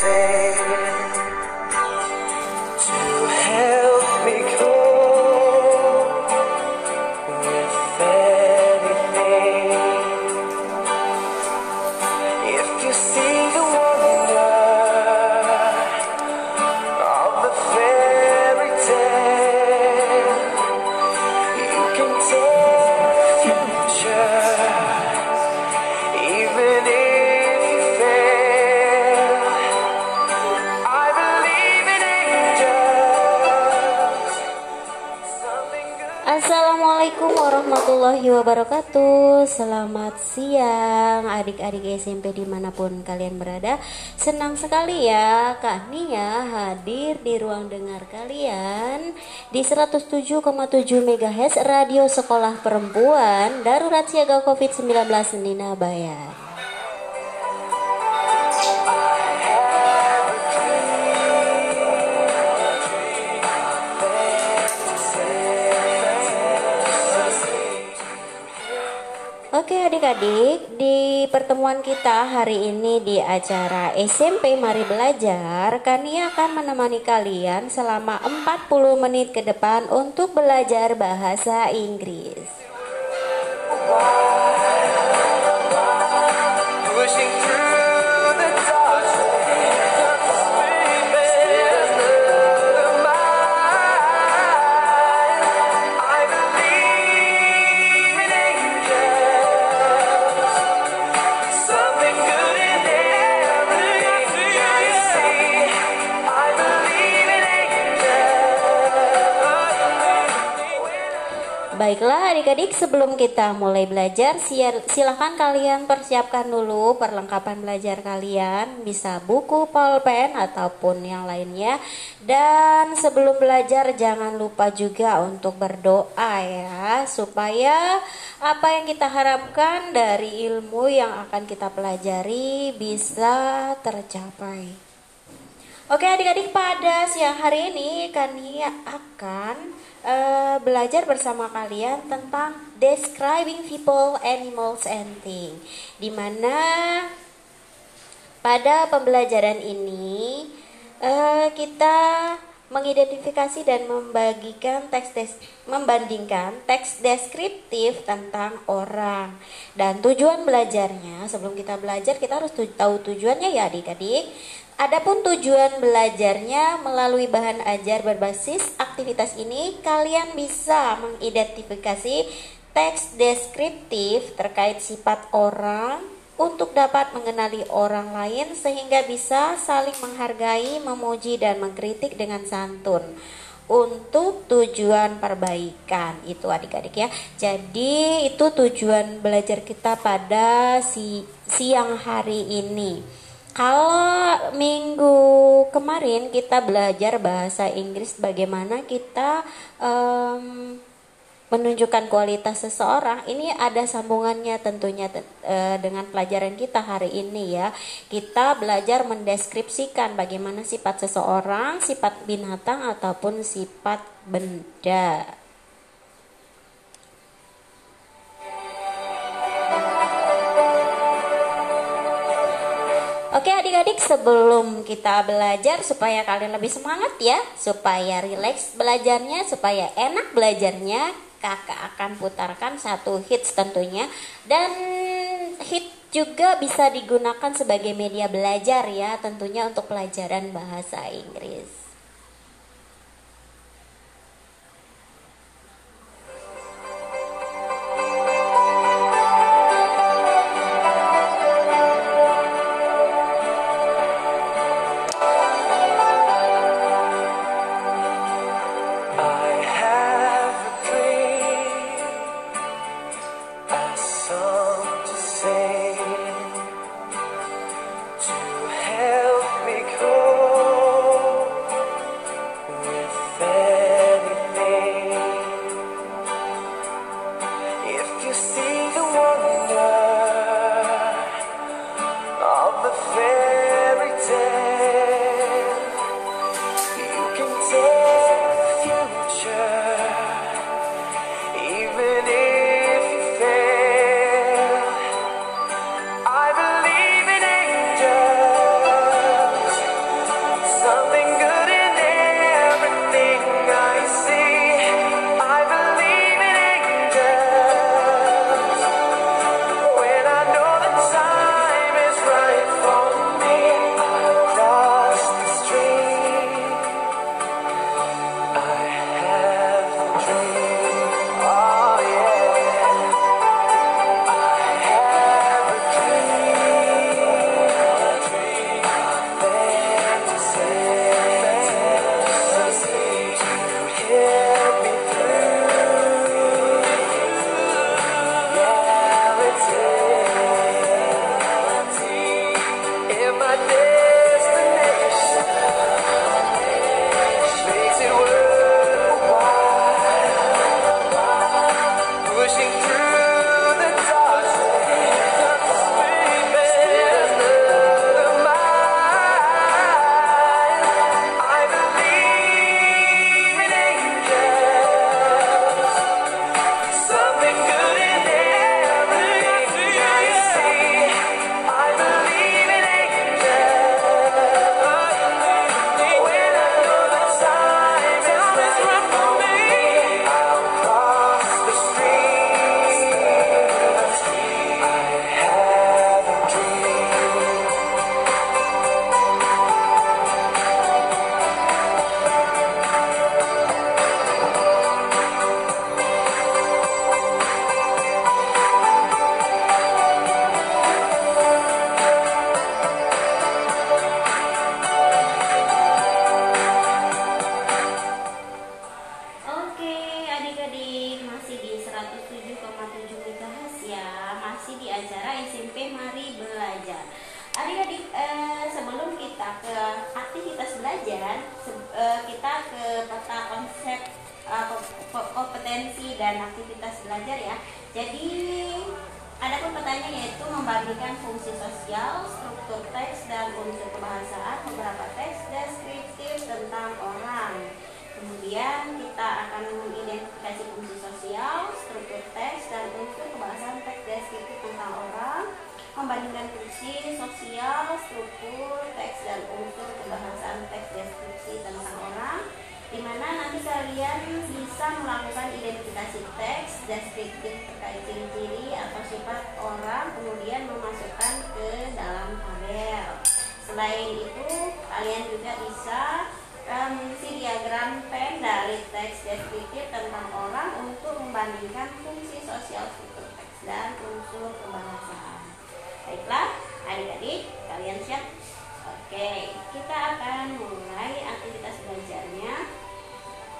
say warahmatullahi wabarakatuh. Selamat siang adik-adik SMP di mana pun kalian berada. Senang sekali ya Kak Nia hadir di ruang dengar kalian. Di 107,7 MHz Radio Sekolah Perempuan Darurat Siaga COVID-19 Nina Bayan Oke adik-adik, di pertemuan kita hari ini di acara SMP Mari Belajar, Kania akan menemani kalian selama 40 menit ke depan untuk belajar bahasa Inggris. Pushing adik-adik, sebelum kita mulai belajar, silahkan kalian persiapkan dulu perlengkapan belajar kalian, bisa buku, pulpen, ataupun yang lainnya. Dan sebelum belajar, jangan lupa juga untuk berdoa ya, supaya apa yang kita harapkan dari ilmu yang akan kita pelajari bisa tercapai. Oke adik-adik pada siang hari ini kami akan eh, belajar bersama kalian tentang describing people, animals, and things. Di mana pada pembelajaran ini eh, kita mengidentifikasi dan membagikan teks des- membandingkan teks deskriptif tentang orang dan tujuan belajarnya sebelum kita belajar kita harus tu- tahu tujuannya ya adik-adik Adapun tujuan belajarnya melalui bahan ajar berbasis aktivitas ini, kalian bisa mengidentifikasi teks deskriptif terkait sifat orang untuk dapat mengenali orang lain sehingga bisa saling menghargai, memuji dan mengkritik dengan santun untuk tujuan perbaikan itu adik-adik ya. Jadi itu tujuan belajar kita pada si siang hari ini. Kalau minggu kemarin kita belajar bahasa Inggris bagaimana kita em, menunjukkan kualitas seseorang ini ada sambungannya tentunya te- eh, dengan pelajaran kita hari ini ya. Kita belajar mendeskripsikan bagaimana sifat seseorang sifat binatang ataupun sifat benda adik-adik sebelum kita belajar supaya kalian lebih semangat ya Supaya rileks belajarnya, supaya enak belajarnya Kakak akan putarkan satu hits tentunya. Dan hit juga bisa digunakan sebagai media belajar ya Tentunya untuk pelajaran bahasa Inggris dan aktivitas belajar ya. Jadi ada pun petanya yaitu membandingkan fungsi sosial, struktur teks dan unsur kebahasaan, beberapa teks deskriptif tentang orang. Kemudian kita akan mengidentifikasi fungsi sosial, struktur teks dan unsur kebahasaan teks deskriptif tentang orang, membandingkan fungsi sosial, struktur teks dan unsur kebahasaan teks deskripsi tentang orang, di mana nanti kalian bisa melakukan identifikasi teks deskriptif terkait ciri-ciri atau sifat orang, kemudian memasukkan ke dalam tabel. Selain itu, kalian juga bisa eh, mengisi diagram pen dari teks deskriptif tentang orang untuk membandingkan fungsi sosial struktur teks dan unsur kebahasaan. Baiklah, adik-adik, kalian siap? Oke, kita akan mulai aktivitas belajarnya.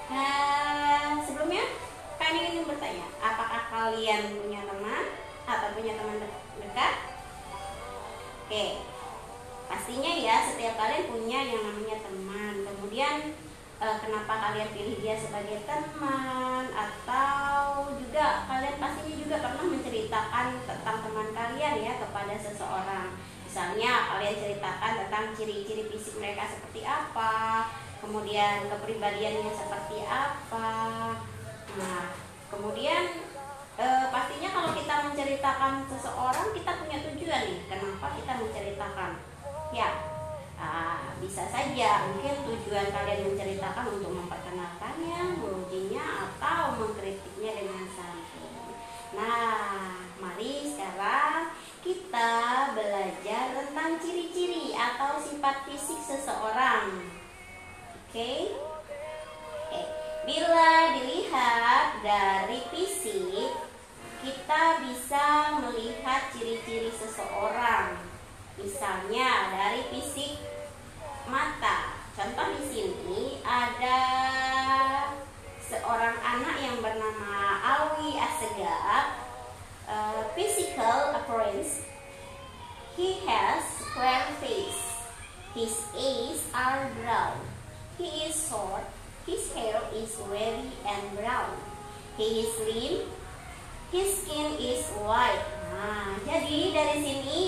Nah, sebelumnya kami ingin bertanya, apakah kalian punya teman atau punya teman de- dekat? Oke, pastinya ya setiap kalian punya yang namanya teman. Kemudian eh, kenapa kalian pilih dia sebagai teman atau juga kalian pastinya juga pernah menceritakan tentang teman kalian ya kepada seseorang. Misalnya kalian ceritakan tentang ciri-ciri fisik mereka seperti apa, kemudian kepribadiannya seperti apa. Nah, kemudian eh, pastinya kalau kita menceritakan seseorang kita punya tujuan nih. Kenapa kita menceritakan? Ya, ah, bisa saja mungkin tujuan kalian menceritakan untuk memperkenalkannya, mengujinya atau mengkritiknya dengan santun. Nah, mari sekarang kita belajar tentang ciri-ciri atau sifat fisik seseorang. Oke? Oke, bila dilihat dari fisik, kita bisa melihat ciri-ciri seseorang. Misalnya dari fisik mata. Contoh di sini ada seorang anak yang bernama Alwi Assegaf. Uh, physical appearance, he has square face. His eyes are brown. He is short. His hair is wavy and brown. He is slim. His skin is white. Nah, jadi dari sini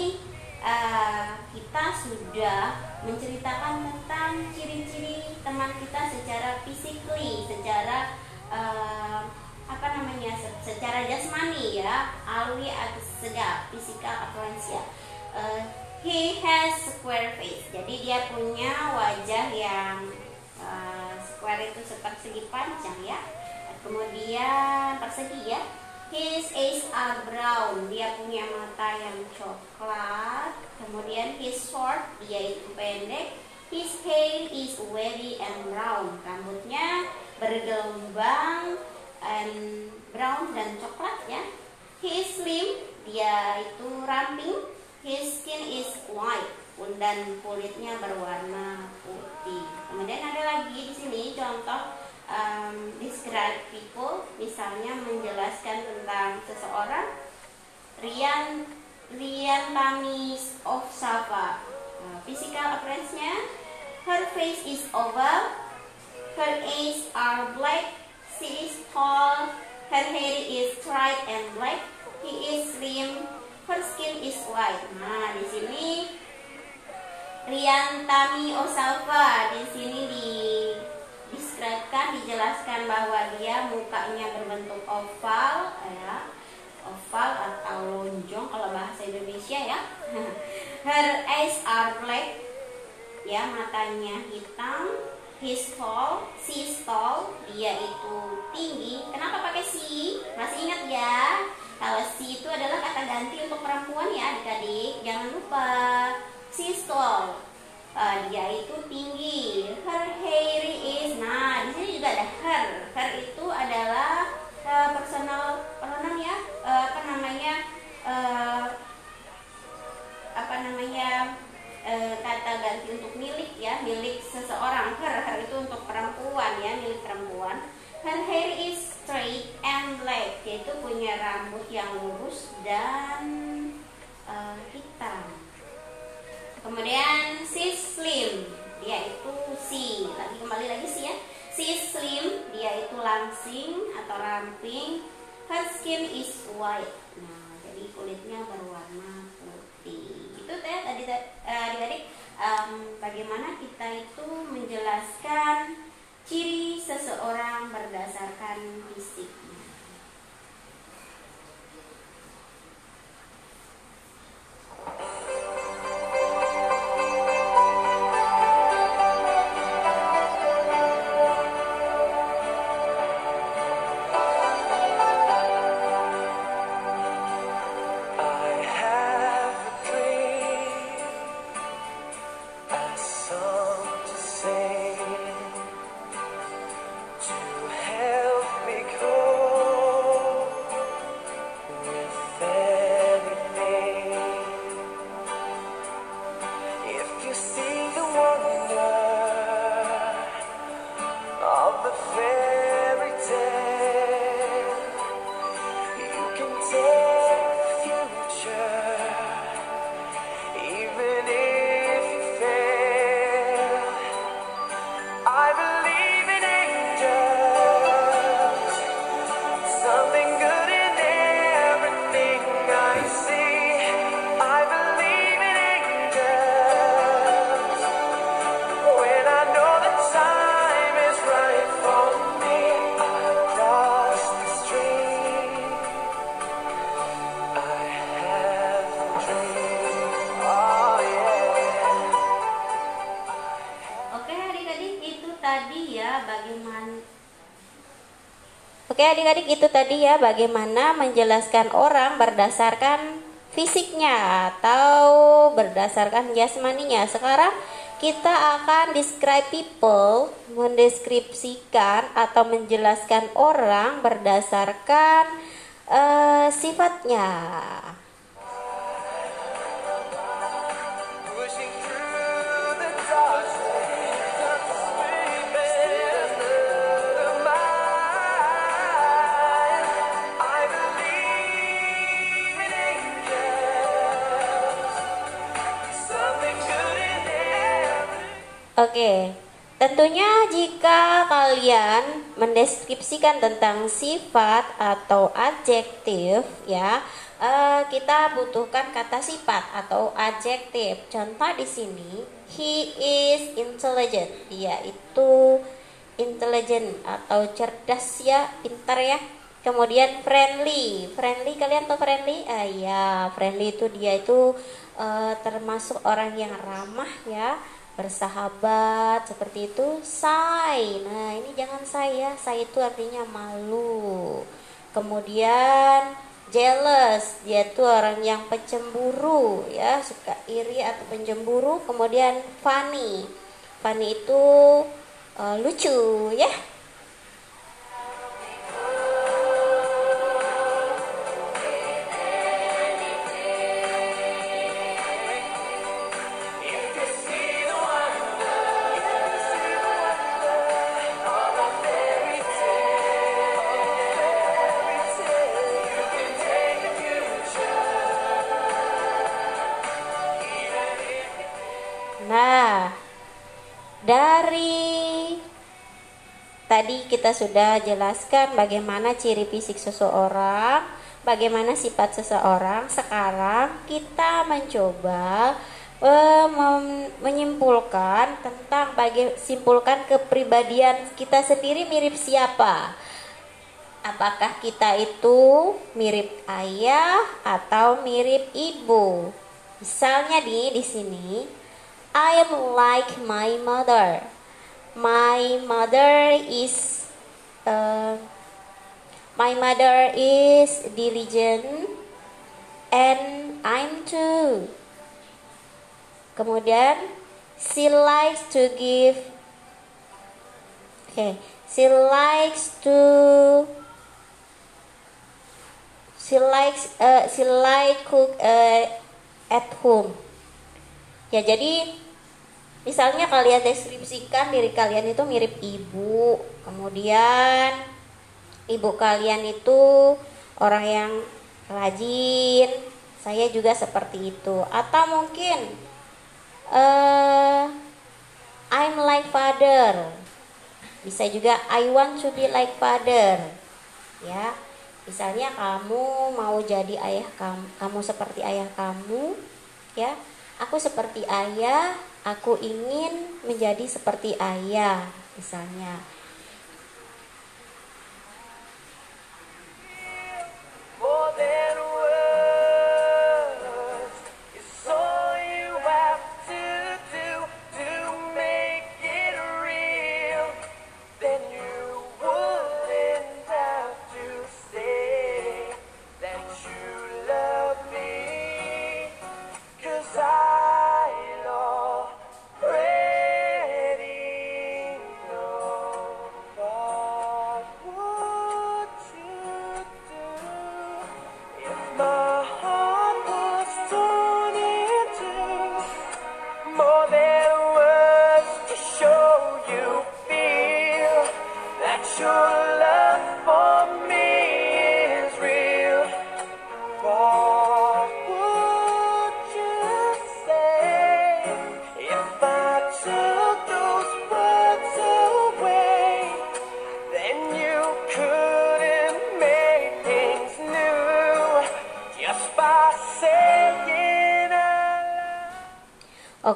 uh, kita sudah menceritakan tentang ciri-ciri teman kita secara physically, secara uh, apa namanya, se- secara jasmani ya, alwi atau segap, physical appearance ya. Uh, he has square face. Jadi dia punya wajah yang uh, square itu segi panjang ya. Kemudian persegi ya. His eyes are brown. Dia punya mata yang coklat. Kemudian his short, dia itu pendek. His hair is wavy and brown. Rambutnya bergelombang and brown dan coklat ya. He is slim. Dia itu ramping. His skin is white dan kulitnya berwarna putih. Kemudian ada lagi di sini contoh um, describe people, misalnya menjelaskan tentang seseorang. Rian Rian Tamis of Sava. Nah, physical appearance-nya, her face is oval, her eyes are black, she is tall, her hair is straight and black, he is slim, her skin is white. Nah, di sini Rian Tami Osalva di sini di describekan dijelaskan bahwa dia mukanya berbentuk oval ya oval atau lonjong kalau bahasa Indonesia ya her eyes are black ya matanya hitam He's tall, she's tall, dia itu tinggi. Kenapa pakai she? Masih ingat ya? Kalau she itu adalah kata ganti untuk perempuan ya adik-adik. Jangan lupa. She's tall. Uh, dia itu tinggi. Her hair is. Nah, di sini juga ada her. Skin is white. Nah, jadi kulitnya berwarna putih. Itu teh tadi eh, adik-adik em, bagaimana kita itu menjelaskan ciri seseorang berdasarkan fisiknya. Oke adik-adik itu tadi ya bagaimana menjelaskan orang berdasarkan fisiknya atau berdasarkan jasmaninya. Sekarang kita akan describe people, mendeskripsikan atau menjelaskan orang berdasarkan eh, sifatnya. Oke, tentunya jika kalian mendeskripsikan tentang sifat atau adjektif, ya, eh, kita butuhkan kata sifat atau adjektif. Contoh di sini, he is intelligent. Dia itu intelligent atau cerdas ya, pintar ya. Kemudian friendly, friendly kalian tahu friendly? Ah ya, friendly itu dia itu eh, termasuk orang yang ramah ya bersahabat seperti itu say. Nah ini jangan saya saya itu artinya malu. Kemudian jealous. Dia itu orang yang pencemburu ya. Suka iri atau pencemburu. Kemudian funny. Funny itu eh, lucu ya kita sudah jelaskan bagaimana ciri fisik seseorang, bagaimana sifat seseorang. Sekarang kita mencoba mem- menyimpulkan tentang baga- simpulkan kepribadian kita sendiri mirip siapa. Apakah kita itu mirip ayah atau mirip ibu? Misalnya di di sini, I am like my mother. My mother is uh, my mother is diligent and I'm too. Kemudian she likes to give Okay, she likes to she likes uh, she like cook uh, at home. Ya jadi misalnya kalian deskripsikan diri kalian itu mirip ibu, kemudian ibu kalian itu orang yang rajin, saya juga seperti itu. Atau mungkin eh I'm like father. Bisa juga I want to be like father. Ya. Misalnya kamu mau jadi ayah kamu, kamu seperti ayah kamu, ya. Aku seperti ayah, aku ingin menjadi seperti ayah, misalnya.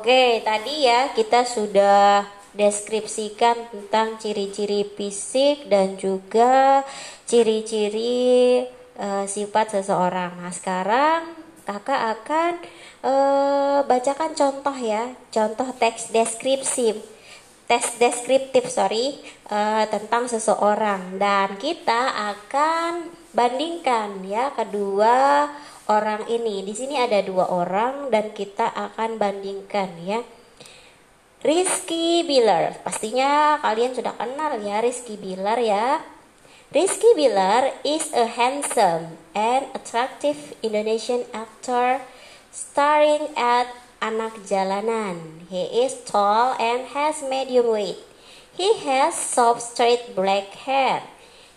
Oke, tadi ya kita sudah deskripsikan tentang ciri-ciri fisik dan juga ciri-ciri eh, sifat seseorang. Nah, sekarang kakak akan eh, bacakan contoh ya, contoh teks deskripsi, tes deskriptif sorry eh, tentang seseorang dan kita akan bandingkan ya kedua orang ini. Di sini ada dua orang dan kita akan bandingkan ya. Rizky Billar, pastinya kalian sudah kenal ya Rizky Billar ya. Rizky Billar is a handsome and attractive Indonesian actor starring at Anak Jalanan. He is tall and has medium weight. He has soft straight black hair.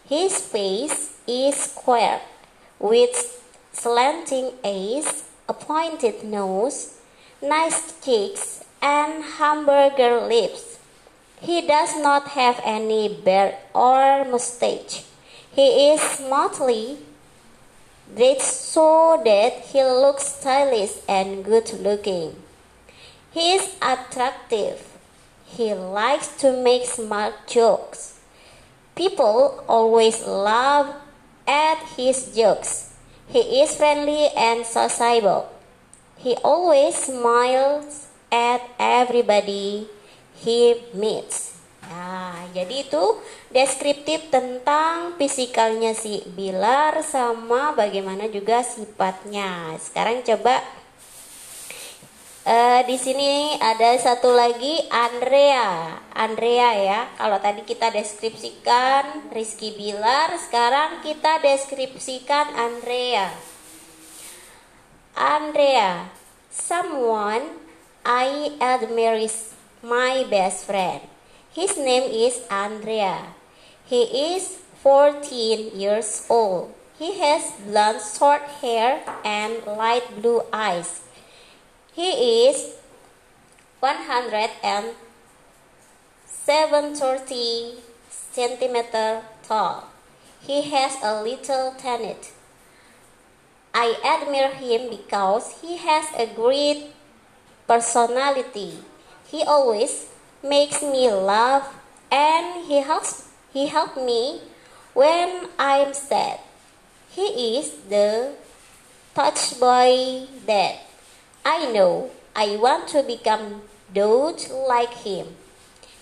His face is square with slanting eyes, a pointed nose, nice cheeks, and hamburger lips. He does not have any beard or mustache. He is motley, dressed so that he looks stylish and good looking. He is attractive. He likes to make smart jokes. People always laugh at his jokes. He is friendly and sociable. He always smiles at everybody he meets. Nah, jadi itu deskriptif tentang fisikalnya si Bilar sama bagaimana juga sifatnya. Sekarang coba eh, di sini ada satu lagi Andrea. Andrea ya. Kalau tadi kita deskripsikan Rizky Bilar, sekarang kita deskripsikan Andrea. Andrea, someone I admire is my best friend. His name is Andrea. He is 14 years old. He has blonde short hair and light blue eyes. He is 130 centimeter tall. He has a little teeth. I admire him because he has a great personality. He always makes me laugh and he helps he helped me when I'm sad. He is the touch boy that I know I want to become those like him.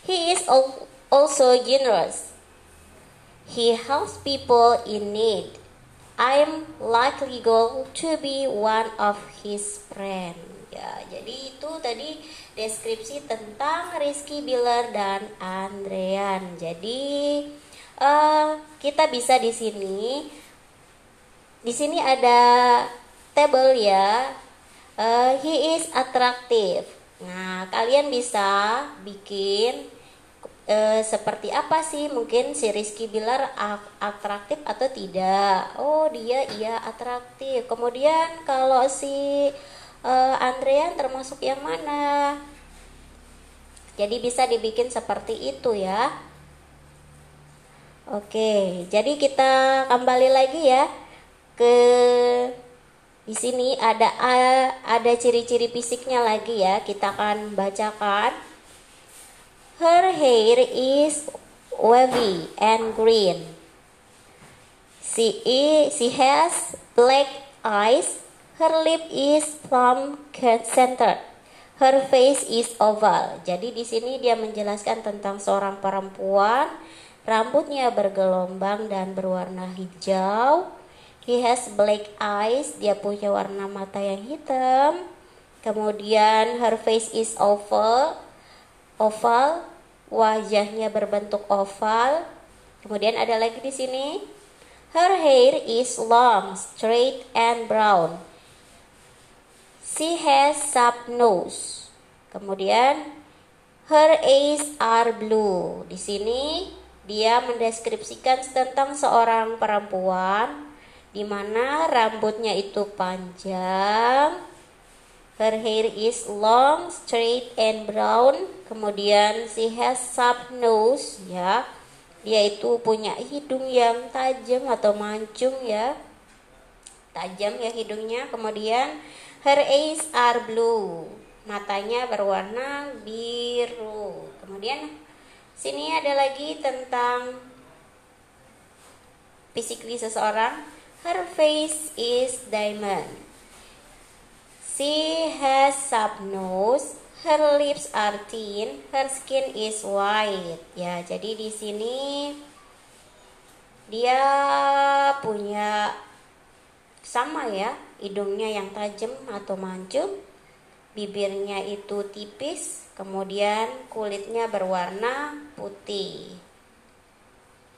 He is al- also generous. He helps people in need. I'm likely going to be one of his friends. Ya, jadi itu tadi deskripsi tentang Rizky Billar dan Andrean. Jadi eh, kita bisa di sini, di sini ada table ya. Eh, he is attractive. Nah, kalian bisa bikin eh, seperti apa sih? Mungkin si Rizky Bilar atraktif atau tidak? Oh dia iya atraktif. Kemudian kalau si eh, Andrean termasuk yang mana? Jadi bisa dibikin seperti itu ya. Oke, jadi kita kembali lagi ya ke di sini ada ada ciri-ciri fisiknya lagi ya. Kita akan bacakan. Her hair is wavy and green. She is, she has black eyes. Her lip is plum centered. Her face is oval. Jadi di sini dia menjelaskan tentang seorang perempuan Rambutnya bergelombang dan berwarna hijau. He has black eyes, dia punya warna mata yang hitam. Kemudian her face is oval, oval, wajahnya berbentuk oval. Kemudian ada lagi di sini. Her hair is long, straight and brown. She has sharp nose. Kemudian her eyes are blue. Di sini dia mendeskripsikan tentang seorang perempuan di mana rambutnya itu panjang, her hair is long, straight and brown, kemudian she has sharp nose ya. Dia itu punya hidung yang tajam atau mancung ya. Tajam ya hidungnya. Kemudian her eyes are blue. Matanya berwarna biru. Kemudian Sini ada lagi tentang physically seseorang. Her face is diamond. She has sharp nose. Her lips are thin. Her skin is white. Ya, jadi di sini dia punya sama ya, hidungnya yang tajam atau mancung bibirnya itu tipis, kemudian kulitnya berwarna putih.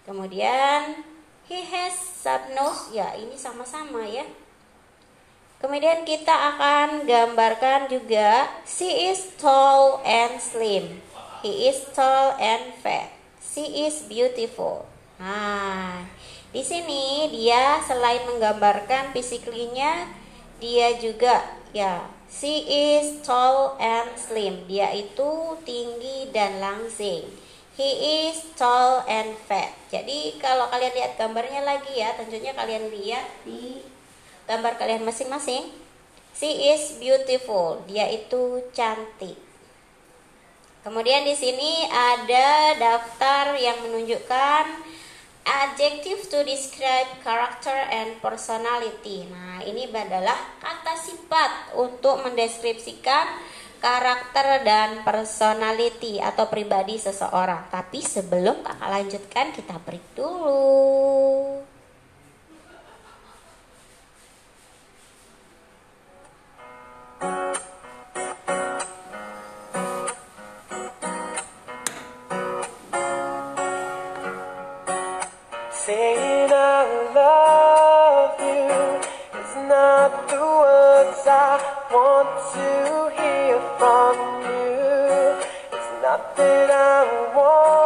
Kemudian he has sharp nose, ya ini sama-sama ya. Kemudian kita akan gambarkan juga she is tall and slim. He is tall and fat. She is beautiful. Nah, di sini dia selain menggambarkan fisiklinya, dia juga ya She is tall and slim. Dia itu tinggi dan langsing. He is tall and fat. Jadi kalau kalian lihat gambarnya lagi ya, tentunya kalian lihat di gambar kalian masing-masing. She is beautiful. Dia itu cantik. Kemudian di sini ada daftar yang menunjukkan Adjective to describe character and personality. Nah, ini adalah kata sifat untuk mendeskripsikan karakter dan personality atau pribadi seseorang. Tapi sebelum kakak lanjutkan, kita break dulu. Want to hear that I want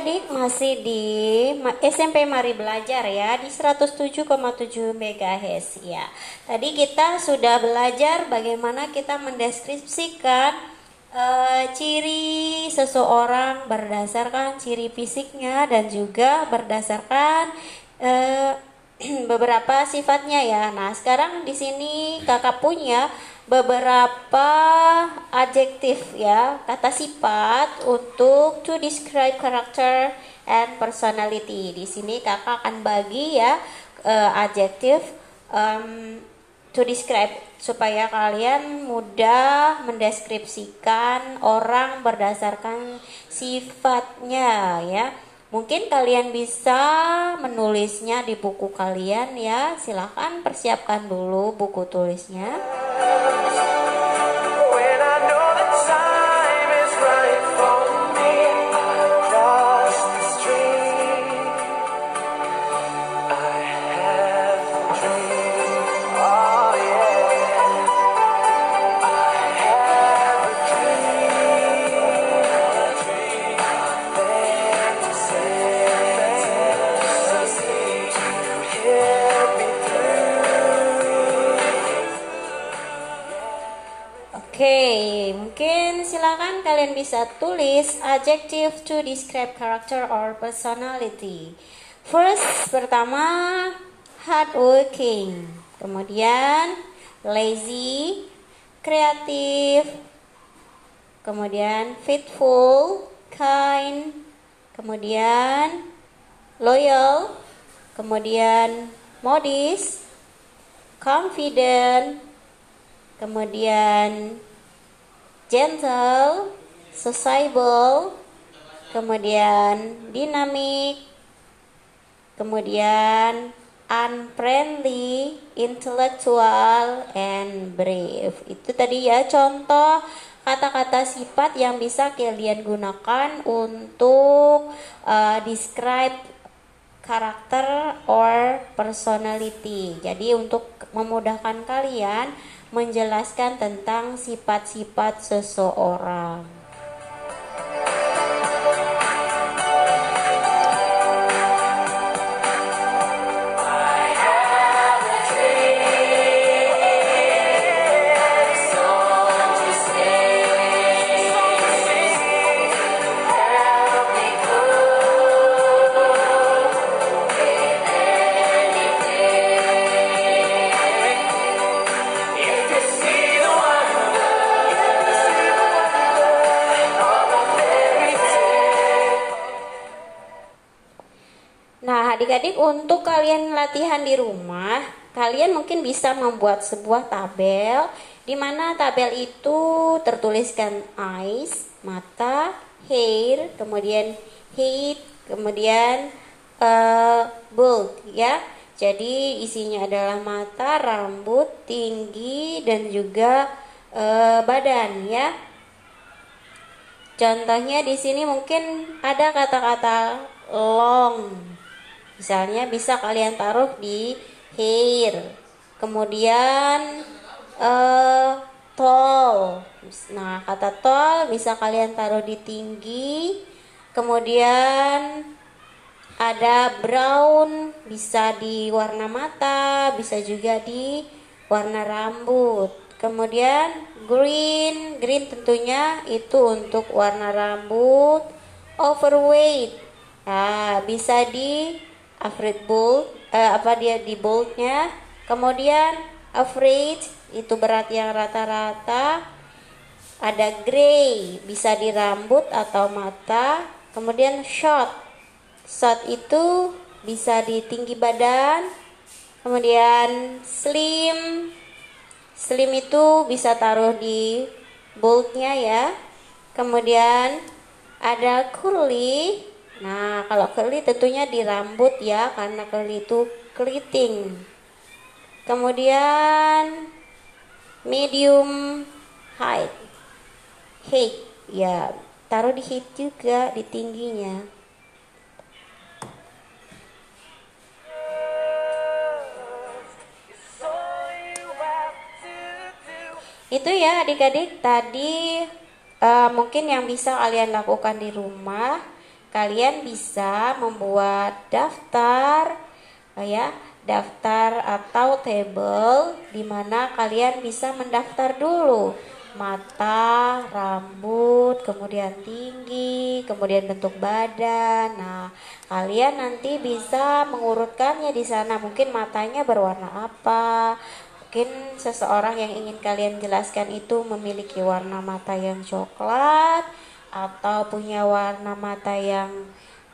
adik-adik masih di SMP Mari Belajar ya di 107,7 MHz ya. Tadi kita sudah belajar bagaimana kita mendeskripsikan eh, ciri seseorang berdasarkan ciri fisiknya dan juga berdasarkan eh, beberapa sifatnya ya. Nah, sekarang di sini Kakak punya beberapa adjektif ya, kata sifat untuk to describe character and personality. Di sini Kakak akan bagi ya eh, adjektif em, to describe supaya kalian mudah mendeskripsikan orang berdasarkan sifatnya ya. Mungkin kalian bisa menulisnya di buku kalian ya. Silahkan persiapkan dulu buku tulisnya. Bisa tulis adjective to describe character or personality. First, pertama hardworking, kemudian lazy, kreatif, kemudian faithful, kind, kemudian loyal, kemudian modest, confident, kemudian gentle, sociable, kemudian dynamic, kemudian unfriendly, intellectual, and brave. Itu tadi ya contoh kata-kata sifat yang bisa kalian gunakan untuk uh, describe karakter or personality. Jadi untuk memudahkan kalian menjelaskan tentang sifat-sifat seseorang. Untuk kalian latihan di rumah, kalian mungkin bisa membuat sebuah tabel di mana tabel itu tertuliskan eyes, mata, hair, kemudian height, kemudian uh, bold ya. Jadi isinya adalah mata, rambut, tinggi dan juga uh, badan ya. Contohnya di sini mungkin ada kata-kata long. Misalnya bisa kalian taruh di hair. Kemudian uh, tall. Nah, kata tall bisa kalian taruh di tinggi. Kemudian ada brown bisa di warna mata, bisa juga di warna rambut. Kemudian green, green tentunya itu untuk warna rambut. Overweight, nah, bisa di afraid bold, eh, apa dia di boldnya. Kemudian afraid itu berat yang rata-rata. Ada gray bisa di rambut atau mata. Kemudian short short itu bisa di tinggi badan. Kemudian slim slim itu bisa taruh di boldnya ya. Kemudian ada curly nah kalau curly tentunya di rambut ya karena curly itu keriting kemudian medium height. Height ya taruh di height juga di tingginya. Itu ya adik-adik tadi uh, mungkin yang bisa kalian lakukan di rumah kalian bisa membuat daftar uh, ya daftar atau table di mana kalian bisa mendaftar dulu mata, rambut, kemudian tinggi, kemudian bentuk badan. Nah, kalian nanti bisa mengurutkannya di sana. Mungkin matanya berwarna apa? Mungkin seseorang yang ingin kalian jelaskan itu memiliki warna mata yang coklat atau punya warna mata yang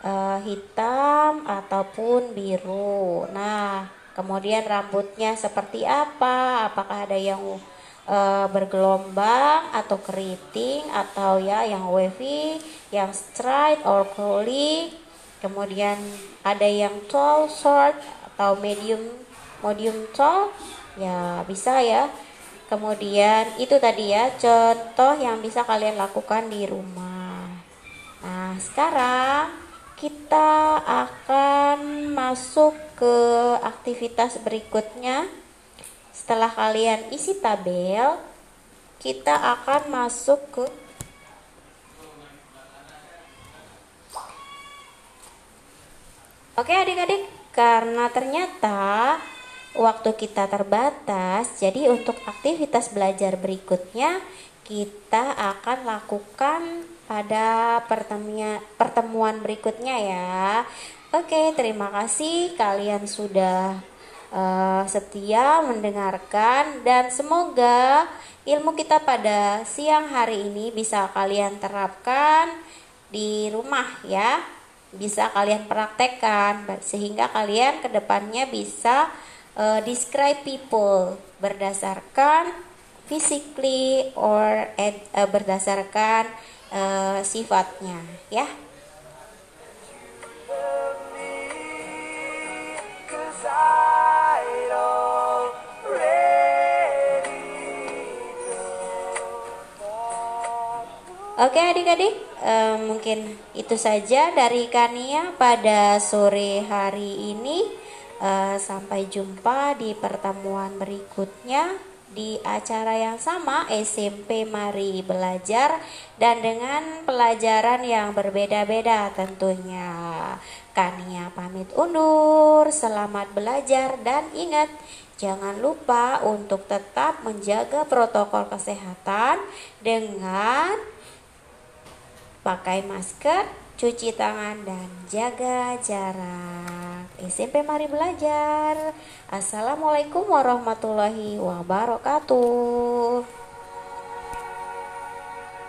uh, hitam ataupun biru. Nah, kemudian rambutnya seperti apa? Apakah ada yang uh, bergelombang atau keriting atau ya yang wavy, yang straight or curly? Kemudian ada yang tall, short atau medium, medium tall? Ya, bisa ya. Kemudian itu tadi ya contoh yang bisa kalian lakukan di rumah. Nah, sekarang kita akan masuk ke aktivitas berikutnya. Setelah kalian isi tabel, kita akan masuk ke Oke adik-adik, karena ternyata waktu kita terbatas, jadi untuk aktivitas belajar berikutnya kita akan lakukan pada pertemuan berikutnya ya. Oke, terima kasih kalian sudah uh, setia mendengarkan dan semoga ilmu kita pada siang hari ini bisa kalian terapkan di rumah ya. Bisa kalian praktekkan sehingga kalian ke depannya bisa uh, describe people berdasarkan physically or ed, uh, berdasarkan uh, sifatnya ya Oke adik-adik, uh, mungkin itu saja dari Kania pada sore hari ini. Uh, sampai jumpa di pertemuan berikutnya di acara yang sama SMP Mari Belajar dan dengan pelajaran yang berbeda-beda tentunya. Kania pamit undur, selamat belajar dan ingat jangan lupa untuk tetap menjaga protokol kesehatan dengan pakai masker, cuci tangan dan jaga jarak. SMP mari belajar. Assalamualaikum warahmatullahi wabarakatuh.